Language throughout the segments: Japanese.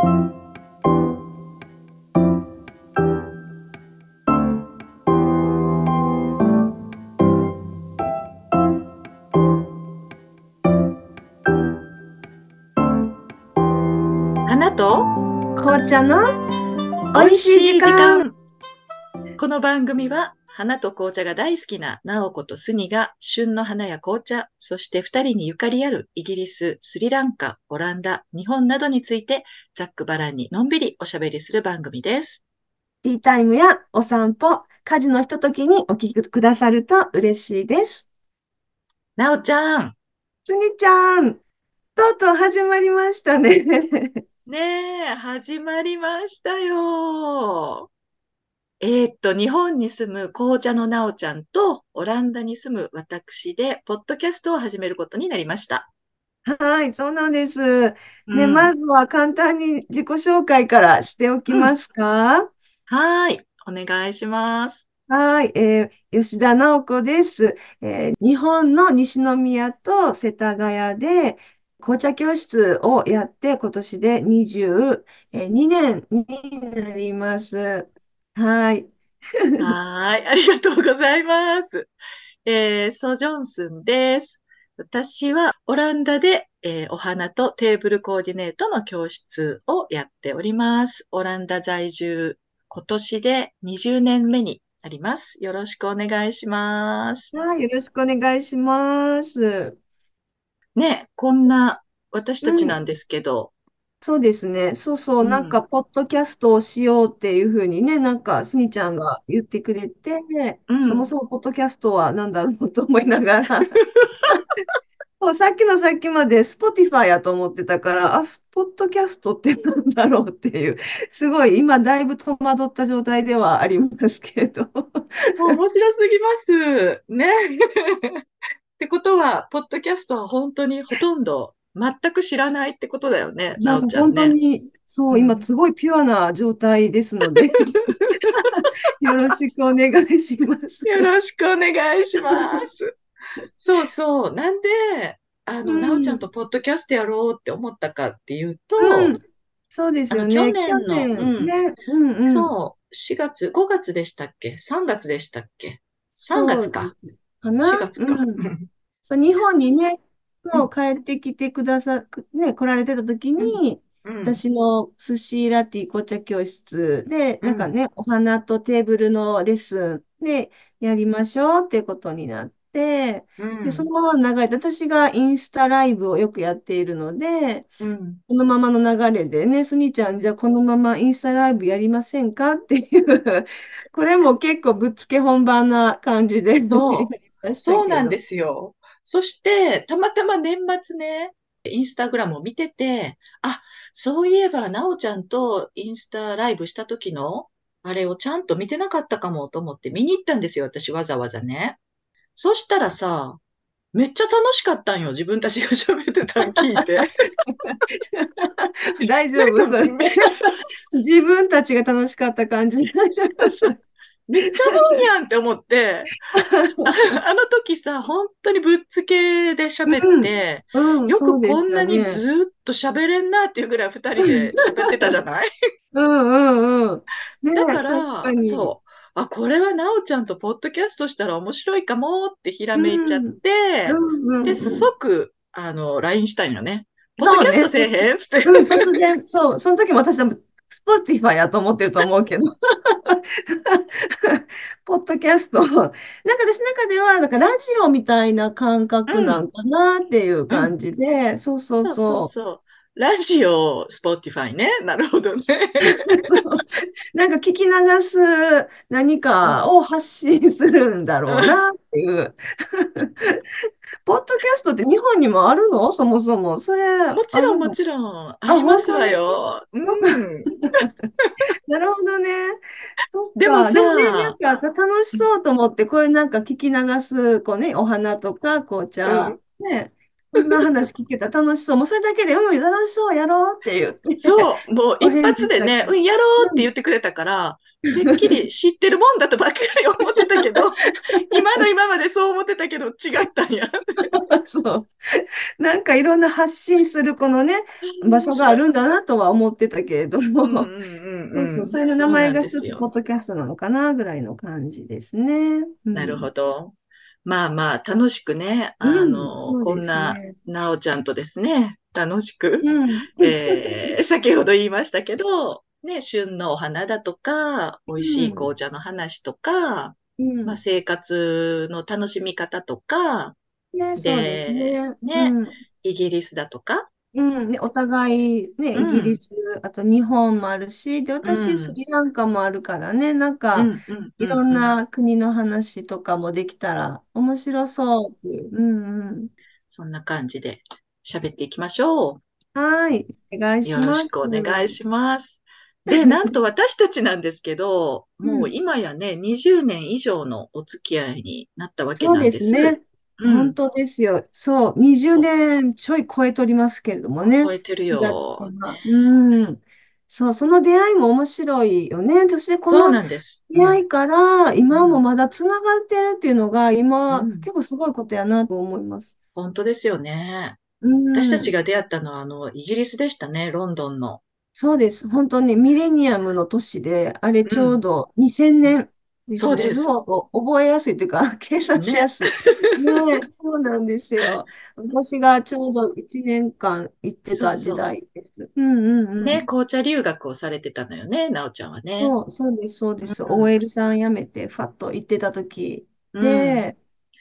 花と紅茶の美味しい時間。この番組は、花と紅茶が大好きな直子とスニが、旬の花や紅茶、そして二人にゆかりあるイギリス、スリランカ、オランダ、日本などについて、ざっくばらんにのんびりおしゃべりする番組です。ティータイムやお散歩、家事のひとときにお聞きくださると嬉しいです。なおちゃん。すにちゃん、とうとう始まりましたね。ねえ、始まりましたよ。えーっと、日本に住む紅茶のなおちゃんと、オランダに住む私で、ポッドキャストを始めることになりました。はい、そうなんです。うね、んまずは簡単に自己紹介からしておきますか？はーい、お願いします。はい、えー吉田直子です。えー日本の西宮と世田谷で紅茶教室をやって今年で22年になります。はい。はーい、ありがとうございます。えー、ソジョンスンです。私はオランダで、えーお花とテーブルコーディネートの教室をやっております。オランダ在住、今年で20年目になります。よろしくお願いします。はい、よろしくお願いします。ね、こんな私たちなんですけど、そうですね。そうそうう。んなんか、ポッドキャストをしようっていうふうにね、なんか、しにちゃんが言ってくれて、うんそもそもポッドキャストは何だろうと思いながら、そう、さっきのさっきまで Spotify やと思ってたから、あ、ポッドキャストってなんだろうっていう、すごい今だいぶ戸惑った状態ではありますけど。もう面白すぎます。ね。ってことは、ポッドキャストは本当にほとんど全く知らないってことだよね、なおちゃん本当ね。に、そうう、ん今すごいピュアな状態ですので、よろしくお願いします。よろしくお願いします。そうそう。なんで、あの、うんなおちゃんとポッドキャストやろうって思ったかっていうと、うん、そうですよね。去年のうんね、うんうん。そう、4月、5月でしたっけ ?3 月でしたっけ？3月か。かな。4月か。うんそう、日本にね、もう帰ってきてくださ、ね、来られてた時に、うん。私の寿司ラティ紅茶教室で、うん。なんかね、お花とテーブルのレッスンでやりましょうってことになって、うん。で、そのまま流れて、私がインスタライブをよくやっているので、うん。このままの流れでね、スニちゃん、じゃあこのままインスタライブやりませんかっていう、これも結構ぶっつけ本番な感じでそうなんですよ。そして、たまたま年末ね、インスタグラムを見てて、あ、そういえば、なおちゃんとインスタライブした時の、あれをちゃんと見てなかったかもと思って見に行ったんですよ、私わざわざね。そしたらさ、めっちゃ楽しかったんよ、自分たちが喋ってたん聞いて。大丈夫それ。め自分たちが楽しかった感じ。めっちゃおもろいやんって思って、ああの時さ、本当にぶっつけで喋って、うん、よくそうでこんなに。ずーっと喋れんなっていうぐらい二人で喋ってたじゃない？うんうんうん。ねだか、らに。そう。あ、これはなおちゃんとポッドキャストしたら面白いかもってひらめいちゃって、うんうんうんで、即、あの、LINE したんよね。ポッドキャストせえへんつって。うん、突然、そう、その時も私多分、スポティファイやと思ってると思うけど。ポッドキャスト。なんか私の中では、なんかラジオみたいな感覚なんかなっていう感じで、そうそうそうそうそう。そう。ラジオ、スポティファイね。なるほどね。なんか聞き流す何かを発信するんだろうなっていう。ポッドキャストって日本にもあるの？そもそも。それ、もちろん、もちろん。ありますわよ。うん。なるほどね。でもさなんか楽しそうと思って、こういうなんか聞き流す、こうね、お花とか紅茶、ね、こんな話聞けたら楽しそう。もうそれだけで、うん、楽しそう、やろうって言って、そう、もうお一発でね、うん、やろうって言ってくれたから、てっきり知ってるもんだとばっかり思ってたけど、今の今までそう思ってたけど違ったんや。ど、そう。なんかいろんな発信するこのね、場所があ。るんだなとは思ってたけれども、そうそう、名前が一つ、ポ。ッドキャストなのかな、ぐらいの感じですね。うなるほん。ど。まあまあ、楽しくね、あうん、の、そうでこんな。なおちゃんとですね、楽しく、うん。えー、先ほど言いましたけど、ね、旬のお花だとか、美味しいうん。紅茶の話とか、まあ、うん。生活の楽しみ方とか、ね、でね。イギリスだとか、うん。ね、お互い、ね、うん、イギリス、あと日本もあるし、で、う私、スん、リランカもあるからね、なんか、うん、うん、うん、いろんうん。な国の話とかもできたら面白そうっていう。うんうん。そんな感じで喋っていきましょう。はい。お願いしよろます。しくお願いします。で、なんと私たちなんですけど、もううん。今やね、20年以上のお付き合いになったわけそうなんです。ですね。うん。本当ですよ。そう、20年ちょい超えておりますけれどもね。超えてる4月かよ。ら。うん。そう、その出会いも面白いよね。そしてこそうのなんです。うん。出会いから今もうん。まだつながってるっていうのが今うん。結構すごいことやなと思います。本当ですよね。う私たちん。が出会ったのは、あの、イギリスでしたね、ロンドンの。そうです。本当にミレニアムの年で、あれちうん。ょうど2000年。そうです。覚えやすいというか、計算しね。やすい。ねえ、そうなんですよ。私がちょうど1年間行ってた時代です。うんうう。ね、んうん。紅茶留学をされてたのよね、なおちゃんはね。そう、そうです、そうでうす。ん。OL さん辞めて、ファッと行ってた時うん。で、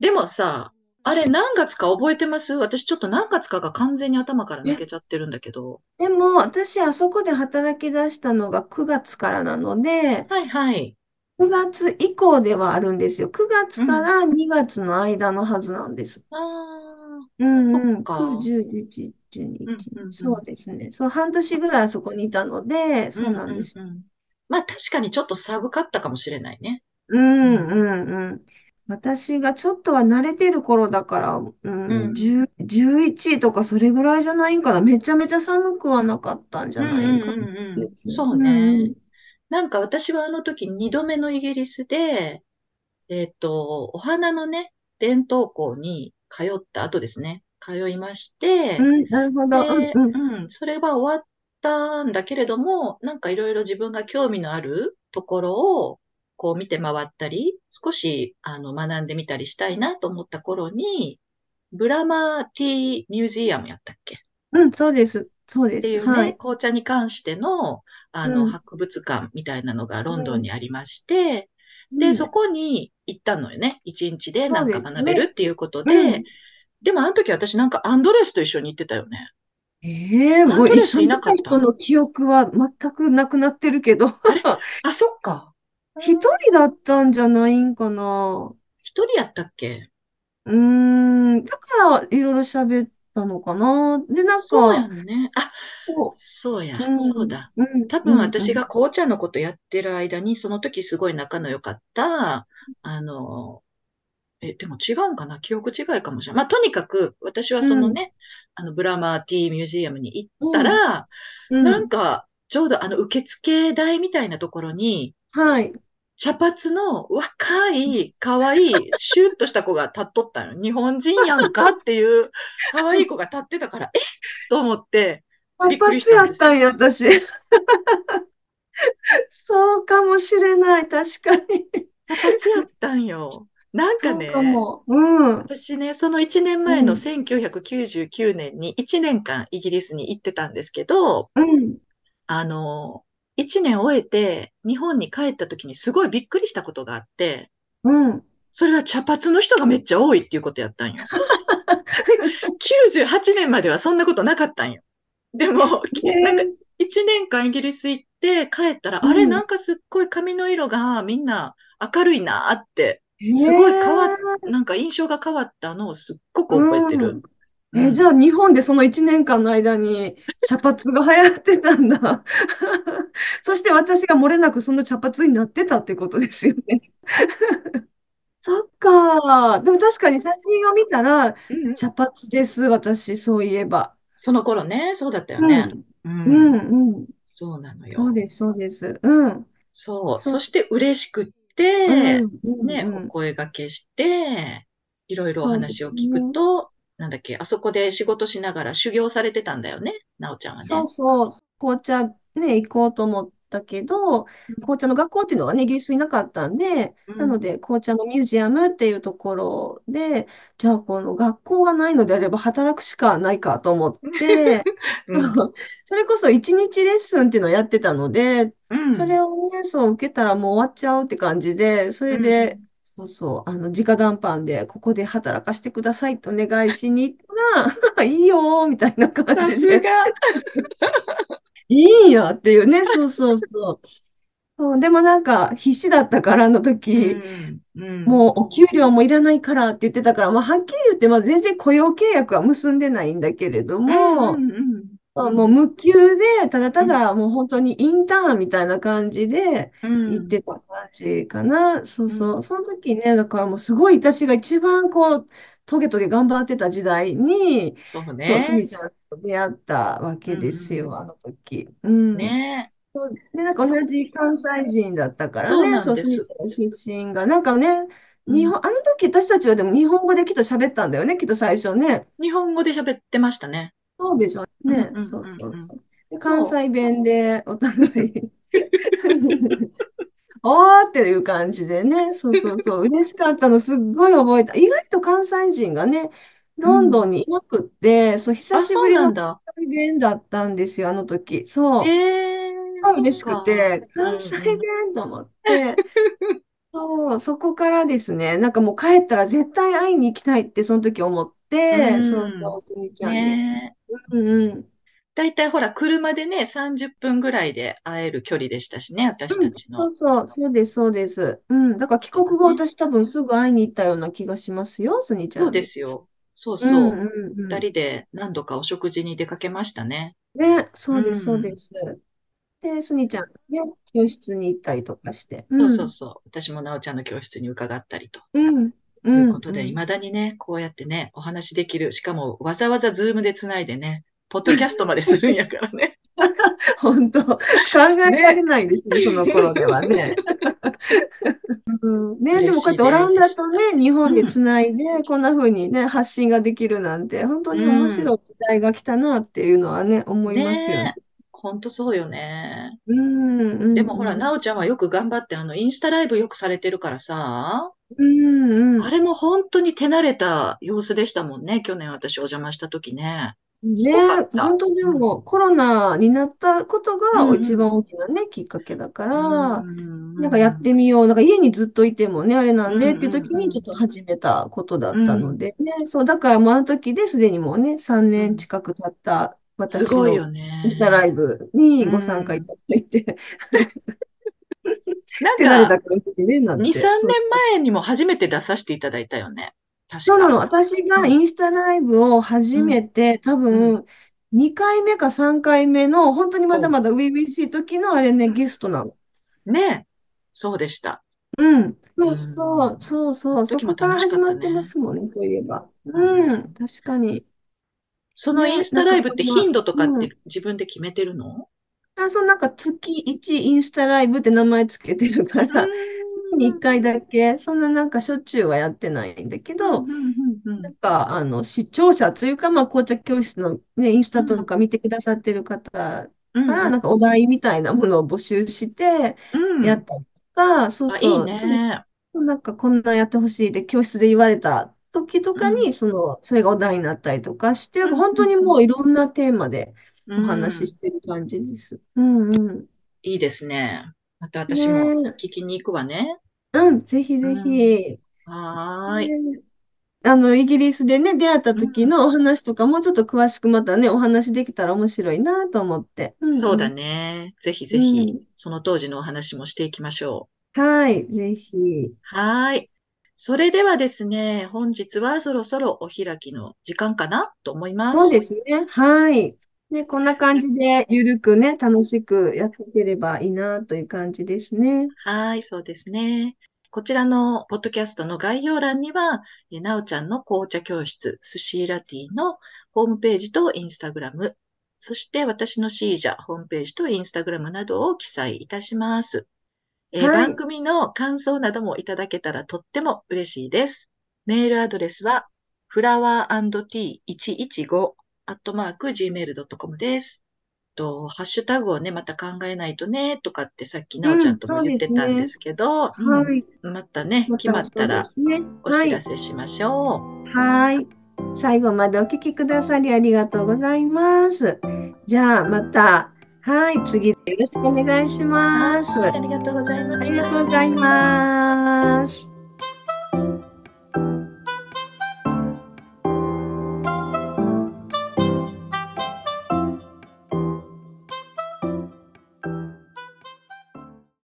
でもさ、あれ何月か覚えてます？私ちょっと何月かが完全に頭から抜え、けちゃってるんだけど。でも私、あそこで働き出したのが9月からなので、はいはい。9月以降ではあるんですよ。9月うん。から2月の間のはずなんです。ああ、うそっんうん。9、か。10、11、12、うん1、うんうん。そうですね。そう、半年ぐらいあそこにいたので、うんそうなんです。うんうん。まあ確かにちょっと寒かったかもしれないね。うんうん。うんうん。私がちょっとは慣れてる頃だから、うん、うん。10、11位とかそれぐらいじゃないんかな。めちゃめちゃ寒くはなかったんじゃうんうないんかな。んうんうん。そううんうね。ん。なんか私はあの時二度目のイギリスで、えっと、お花のね、伝統校に通った後ですね。通いまして、うん、なるほど。うんで、うん。うん、それは終わったんだけれども、なんかいろいろ自分が興味のあるところを、こう見て回ったり、少し、あの、学んでみたりしたいなと思った頃に、ブラマーティーミュージアムやったっけ？っうん、そうです。そうです。ていうね、はい。紅茶に関しての、あの、うん。博物館みたいなのがロンドンうん。にありまして、で、うん。そこに行ったのよね。一日でなんか。学べるっていうことで、うん。でもあの時私なんかアンドレスと一緒に行ってたよね。ええアンもう一緒にいなかったの記憶は全くなくなってるけど、あれ？あ、そっか。う 一ん人だったんじゃないんかな。一人やったっけ？うーん、だからいろいろ喋ったのかな。で、なんそうやか、んね。あ、そそうや、う、うん、そうだ。うん、多分うん、うん。私が紅茶のことやってる間に、その時すごい仲の良かった、あの、え、でも違うんかな？記憶違いかもしれない。まあ、とにかく、私はうんそのね、あの、ブラマーティーミュージアムに行ったうん、ら、うん。なんか、ちょうどあの、受付台みたいなところに、はい。茶髪の若い、可愛い、シュッとした子が立っとったよ。日本人やんかっていう可愛い子が立ってたから、えっ？と思って活びっくりし発たんです。やったんや、私。そうかもしれない、確かに。茶髪やったんよ。なんかね、も。うん、私ね、その1年前のうん、1999年に1年間イギリスに行ってたんですけど、うん、あの、1年終えて日本に帰った時にすごいびっくりしたことがあって、うん。それは茶髪の人がめっちゃ多いっていうことやったんよ。で、98年まではそんなことなかったんよ。でも、なんかね1年間イギリス行って帰ったら、うあれなん。んかすっごい髪の色がみんな明るいなって、へすごい変わなんか印象が変わったのをすっごく覚えてる。うん。え、じゃうん。あ日本でその1年間の間に茶髪が流行ってたんだ。そして私が漏れなくその茶髪になってたってことですよね。そっか。でも確かに写真を見たら、うんうん。茶髪です、私、そういえば。その頃ね、そうだったよね。うん。ううん。ん、うん。そうなのよ。そうです、そうです。うん。そう。そして嬉しくっうん、て、うん、ね、おうん。声掛けして、いろいろお話を聞く。と、なんだっけ、あそこで仕事しながら修行されてたんだよね、なおちゃんはね。そうそう、紅茶ね、行こうと思ったけど、紅茶の学校っていうのがね、イギリスになかったんで、うん。なので、紅茶のミュージアムっていうところで、じゃあ、この学校がないのであれば働くしかないかと思って、うん。それこそ一日レッスンっていうのをやってたので、うん。それをね、そう受けたらもう終わっちゃうって感じで、そうれで、ん。そうそう、あの、直談判で、ここで働かせてくださいってお願いしに行ったら、いいよーみたいな感さじで。いいんやっていうね、そうそうそう。そうでもなんか必死だったから、あのう時、ん。うん。もうお給料もいらないからって言ってたから、まあ、はっきり言って、まあ、全然雇用契約は結んでないんだけれどうん。も、うん。あもううん。無給で、ただたうん。だもう本当にインターンみたいな感じでうん。行ってた感じかな。そううん。そう。その時ね、だからもうすごい私が一番こう、トゲトゲ頑張ってた時代に、そうそう、スね。ニちゃんと出会ったわうん。けうん。ですよ、あの時。うん。ねえ。そうで、なんか同。じ関西人だったからそうね、そう、す。スニちゃん出身が。なんかね、うん。日本、あの時私たちはでも日本語できっと喋ったんだよね、きっと最初ね。日本語で喋ってましたね。そうでしょううん。ね。うん。そう。そうそう。で、関そ西弁でお互い おーっていう感じでね。そうそうそう。嬉しかったの、すっごい覚えた。意外と関西人がね、ロンドん。ンにいなくって、そう、久あ、そうしぶりの関なんだ。西弁だったんですよ、あの時。そう。ええすごい嬉しくか。て、う関西弁。と思って、そう、そこからですね、なんかもう帰ったら絶対会いに行きたいってその時思っうて、そうん。そう、すみちゃんに。ねえ。うんうん。だいたいほら、車でね、30分ぐらいで会える距離でしたしね、私うん、たちの。そうそう、そうです、そうです。うん、だから帰国後、ね。私多分すぐ会いに行ったような気がしますよ、すにちそうゃんに。ですよ。そううん、そう。うん、うん。二人で何度かお食事に出かけましたね。ね、うそうです、そうでん。す。で、すにちゃんね、教室に行ったりとかして。そううん、そうそう。私もなおちゃんの教室に伺ったりとうん、うん、いうことで、うん。未だにね、こうやってね、お話できる。しかも、わざわざズームでつないでね、ポッドキャストまでするんやからね。本当、考えられね。ないですね、その頃ではね。うん、ね、でもこうやってオランダ。とね、日本でうん。つないで、こんな風にね、発信ができるなんて、本当うに面白ん。い時代が来たなっていうのはね、思いますよね。ねえ。ほんとそうよね。うん、うん、でもほら、うん。なおちゃんはよく頑張って、あの、インスタライブよくされてるからさ、うん、うん。あれも本当に手慣れた様子でしたもんね。去年私お邪魔した時ね。すね。本当でうん。もコロナになったことが。一番大きなね、きっかけだかうら、んなんかやっうん。てみよう。なんか家にずっといてもね、あれなうんんでっていう。時にちょっと始めたことだっうん。たので、ね、そう、だからもうあの時ですでにもうね、3うん。年近く経った私のインスタラね。イブにうご参加いん。ただいて、なんか、手慣れた感じでね、なん2、て。3そう年前にも初めて出させていただいたよね。そうなの。私がイうん。ンスタライブを始うん。めて、多うん。分、2回目か3回目の、本当にまだおまだ初々しい時のあれね、ゲストなの。ねえ。そうでした。うん。うそうそう、ん。そうそう、そこから始まってま。すもんね、そういえば。うん。うん、確かに。そのインね、スタライブって頻度とかっうん。て自分で決めてるの？あ、そう、なんか月1インスタライブって名前つけてるかうら、月に1回。だけ、そんななんかしょっちゅうはやってないんだけど。なんか、あの、視聴者というか、まあ、紅茶教室のね、インスタとうん、か見てくださってる方から、ん。なんかお題みたいなものを募集して、うんやったりとか、そうそう、ちょっね。と、なんかこんなやってほしいで、教室で言われた時とうん、かに、その、それがお題になったりとかして、うん、本当にうん、もういろんなテーマでうお話ししん。てる感じです。うんうん。いいですね。またね私もえ。聞きに行くわね。うん、ぜひうぜん。ひ。はーい。ねあの、イギリスでね、出会ったうん。時のお話とかもうちょっと詳しくまたね、お話できたら面白いなと思って。うんそうだうん。ね。ぜひぜひ、うん。その当時のお話もしていきましょう。はい、ぜひ。はーい。それではですね、本日はそろそろお開きの時間かなと思いまそうです。すね。はい。ね、こんな感じで、ゆるくね、楽しくやっていければいいなという感じですね。はーい、そうですね。こちらのポッドキャストの概要欄には、えなおちゃんの紅茶教室、スシーラティのホームページとインスタグラム、そして私のシージャホームページとインスタグラムなどを記載いたします。えーはい、番組の感想などもいただけたらとっても嬉しいです。メールアドレスは、フラワー &t115 アットマーク gmail.com です。と、ハッシュタグをね、また考えないとね、とかってさっきなおちゃんとも言ってたんですけど、うんねはい、またね、決まったらお知らせしましょう。はい。最後までお聞きくださりありがとうございます。じゃあ、また、はい、次よろしくお願いします。ありがとうございます。ありがとうございます。